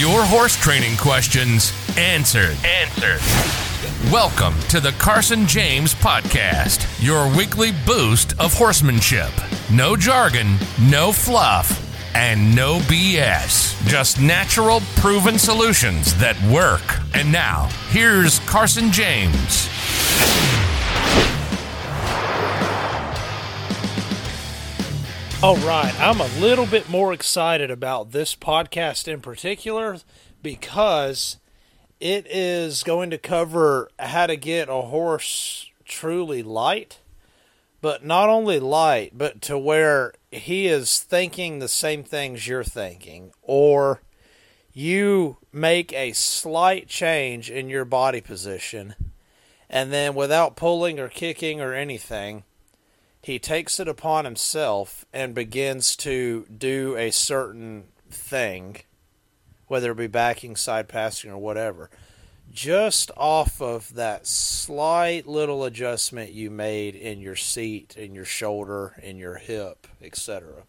Your horse training questions answered. Answered. Welcome to the Carson James Podcast, your weekly boost of horsemanship. No jargon, no fluff, and no BS. Just natural, proven solutions that work. And now, here's Carson James. All right, I'm a little bit more excited about this podcast in particular because it is going to cover how to get a horse truly light, but not only light, but to where he is thinking the same things you're thinking, or you make a slight change in your body position, and then without pulling or kicking or anything, he takes it upon himself and begins to do a certain thing, whether it be backing, side passing, or whatever, just off of that slight little adjustment you made in your seat, in your shoulder, in your hip, etc.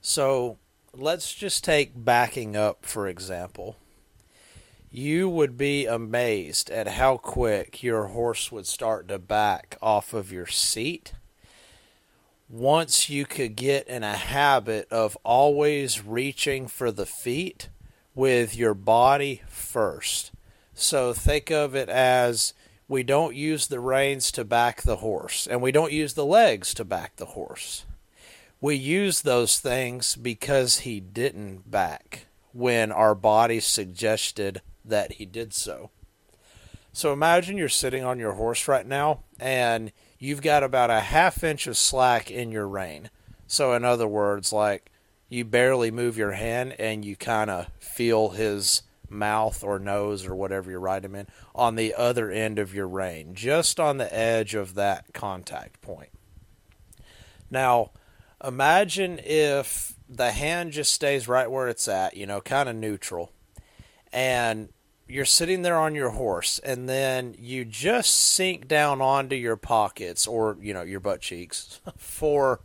So let's just take backing up, for example you would be amazed at how quick your horse would start to back off of your seat once you could get in a habit of always reaching for the feet with your body first. So think of it as we don't use the reins to back the horse, and we don't use the legs to back the horse. We use those things because he didn't back when our body suggested that he did so. So imagine you're sitting on your horse right now and you've got about a half inch of slack in your rein. So, in other words, like you barely move your hand and you kind of feel his mouth or nose or whatever you're riding him in on the other end of your rein, just on the edge of that contact point. Now, imagine if the hand just stays right where it's at, you know, kind of neutral, and you're sitting there on your horse and then you just sink down onto your pockets or you know your butt cheeks for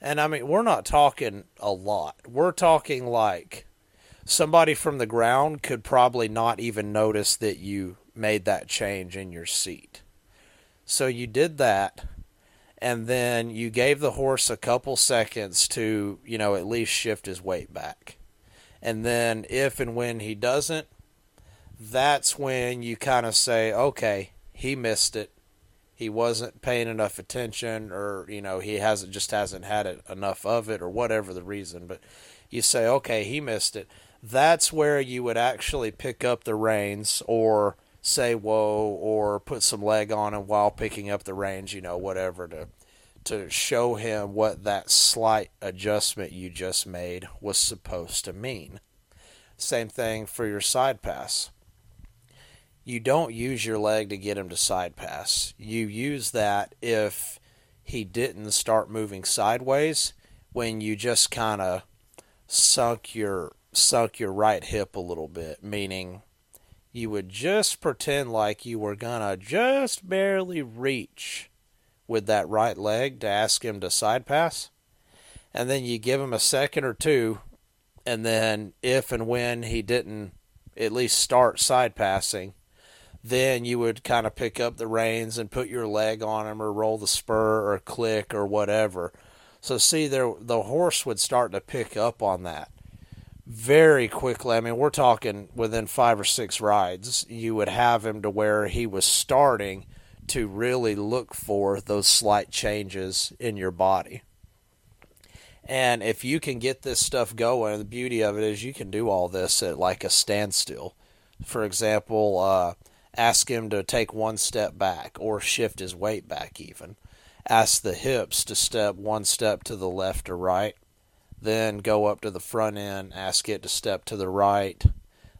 and i mean we're not talking a lot. We're talking like somebody from the ground could probably not even notice that you made that change in your seat. So you did that and then you gave the horse a couple seconds to you know at least shift his weight back. And then if and when he doesn't that's when you kind of say, okay, he missed it. He wasn't paying enough attention, or you know, he hasn't just hasn't had it enough of it, or whatever the reason. But you say, okay, he missed it. That's where you would actually pick up the reins, or say whoa, or put some leg on him while picking up the reins. You know, whatever to to show him what that slight adjustment you just made was supposed to mean. Same thing for your side pass you don't use your leg to get him to side pass. You use that if he didn't start moving sideways when you just kind of sunk your sunk your right hip a little bit, meaning you would just pretend like you were gonna just barely reach with that right leg to ask him to side pass. And then you give him a second or two, and then if and when he didn't at least start side passing, then you would kind of pick up the reins and put your leg on him or roll the spur or click or whatever. So see there the horse would start to pick up on that very quickly. I mean, we're talking within 5 or 6 rides, you would have him to where he was starting to really look for those slight changes in your body. And if you can get this stuff going, the beauty of it is you can do all this at like a standstill. For example, uh, Ask him to take one step back or shift his weight back, even. Ask the hips to step one step to the left or right. Then go up to the front end, ask it to step to the right.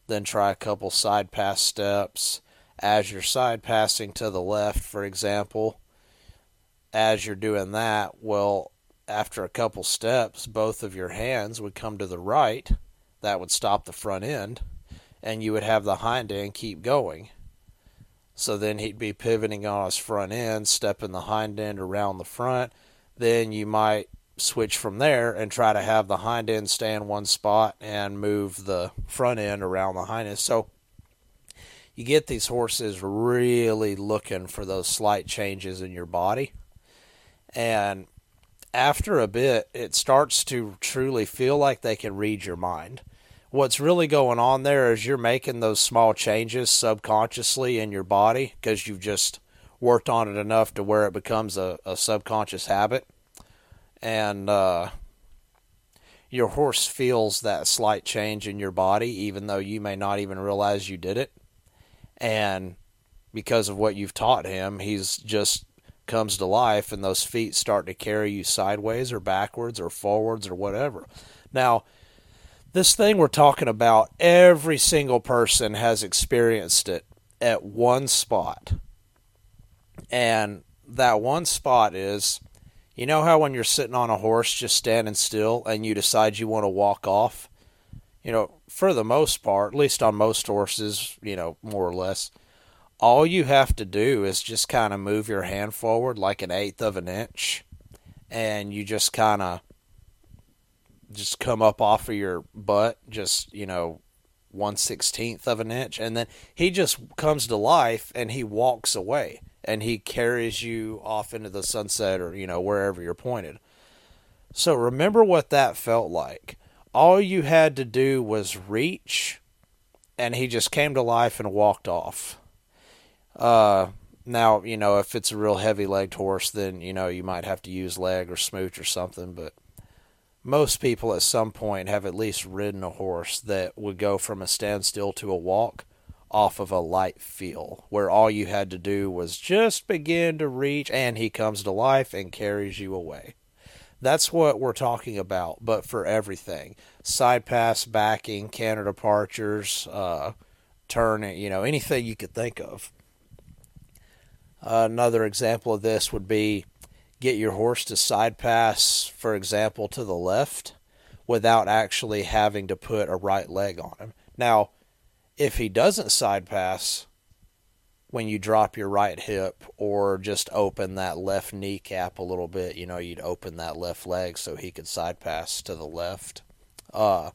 Then try a couple side pass steps. As you're side passing to the left, for example, as you're doing that, well, after a couple steps, both of your hands would come to the right. That would stop the front end, and you would have the hind end keep going. So then he'd be pivoting on his front end, stepping the hind end around the front. Then you might switch from there and try to have the hind end stay in one spot and move the front end around the hind end. So you get these horses really looking for those slight changes in your body. And after a bit, it starts to truly feel like they can read your mind. What's really going on there is you're making those small changes subconsciously in your body because you've just worked on it enough to where it becomes a, a subconscious habit. And uh, your horse feels that slight change in your body, even though you may not even realize you did it. And because of what you've taught him, he's just comes to life and those feet start to carry you sideways or backwards or forwards or whatever. Now, this thing we're talking about, every single person has experienced it at one spot. And that one spot is you know how when you're sitting on a horse just standing still and you decide you want to walk off? You know, for the most part, at least on most horses, you know, more or less, all you have to do is just kind of move your hand forward like an eighth of an inch and you just kind of just come up off of your butt just you know one sixteenth of an inch. And then he just comes to life and he walks away and he carries you off into the sunset or you know wherever you're pointed. So remember what that felt like. All you had to do was reach and he just came to life and walked off. Uh, now, you know, if it's a real heavy legged horse, then, you know, you might have to use leg or smooch or something. But most people at some point have at least ridden a horse that would go from a standstill to a walk off of a light feel, where all you had to do was just begin to reach and he comes to life and carries you away. That's what we're talking about, but for everything side pass, backing, canter departures, uh, turning, you know, anything you could think of another example of this would be get your horse to side pass, for example, to the left without actually having to put a right leg on him. Now, if he doesn't side pass when you drop your right hip or just open that left kneecap a little bit, you know, you'd open that left leg so he could side pass to the left. Uh,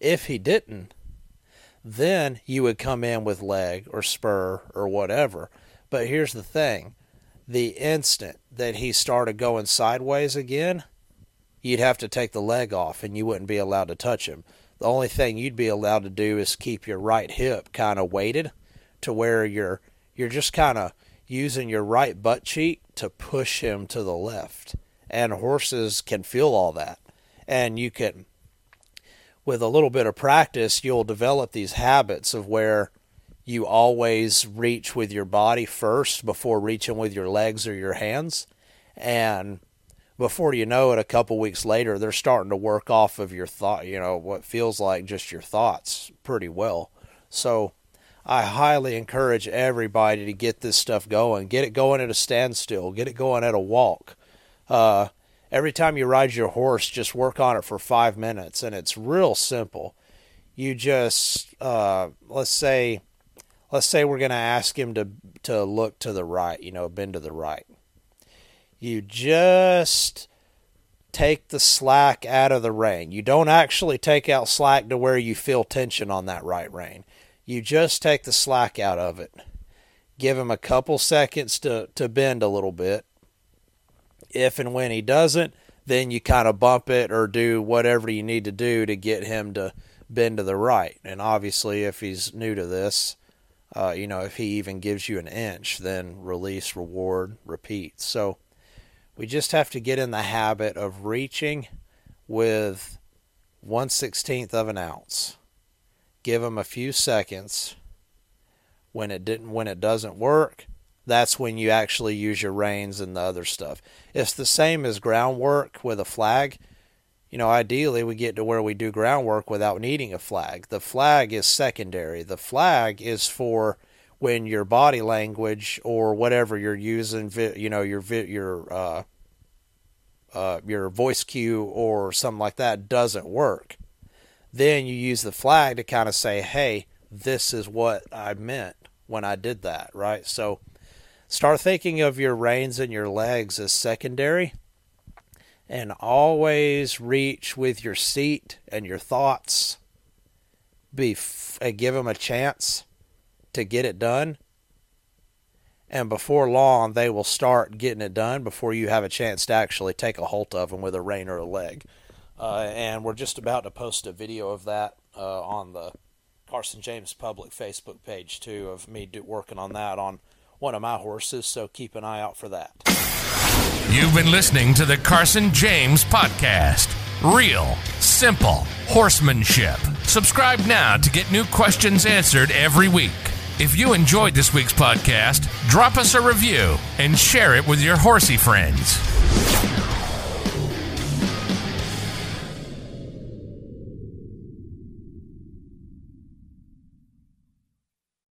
if he didn't, then you would come in with leg or spur or whatever but here's the thing the instant that he started going sideways again, you'd have to take the leg off and you wouldn't be allowed to touch him. The only thing you'd be allowed to do is keep your right hip kind of weighted to where you're you're just kind of using your right butt cheek to push him to the left. And horses can feel all that. And you can with a little bit of practice, you'll develop these habits of where you always reach with your body first before reaching with your legs or your hands. And before you know it, a couple weeks later, they're starting to work off of your thought, you know, what feels like just your thoughts pretty well. So I highly encourage everybody to get this stuff going. Get it going at a standstill, get it going at a walk. Uh, every time you ride your horse, just work on it for five minutes, and it's real simple. You just, uh, let's say, let's say we're going to ask him to to look to the right, you know, bend to the right. You just take the slack out of the rein. You don't actually take out slack to where you feel tension on that right rein. You just take the slack out of it. Give him a couple seconds to, to bend a little bit. If and when he doesn't, then you kind of bump it or do whatever you need to do to get him to bend to the right. And obviously, if he's new to this, uh, you know, if he even gives you an inch, then release, reward, repeat. So we just have to get in the habit of reaching with one sixteenth of an ounce. Give him a few seconds. When it didn't, when it doesn't work, that's when you actually use your reins and the other stuff. It's the same as groundwork with a flag you know, ideally we get to where we do groundwork without needing a flag. The flag is secondary. The flag is for when your body language or whatever you're using, you know, your your uh, uh, your voice cue or something like that doesn't work. Then you use the flag to kind of say, "Hey, this is what I meant when I did that." Right. So, start thinking of your reins and your legs as secondary and always reach with your seat and your thoughts. Be f- uh, give them a chance to get it done. And before long, they will start getting it done before you have a chance to actually take a hold of them with a rein or a leg. Uh, and we're just about to post a video of that uh, on the Carson James public Facebook page too of me do, working on that on one of my horses. So keep an eye out for that. You've been listening to the Carson James podcast. Real, simple horsemanship. Subscribe now to get new questions answered every week. If you enjoyed this week's podcast, drop us a review and share it with your horsey friends.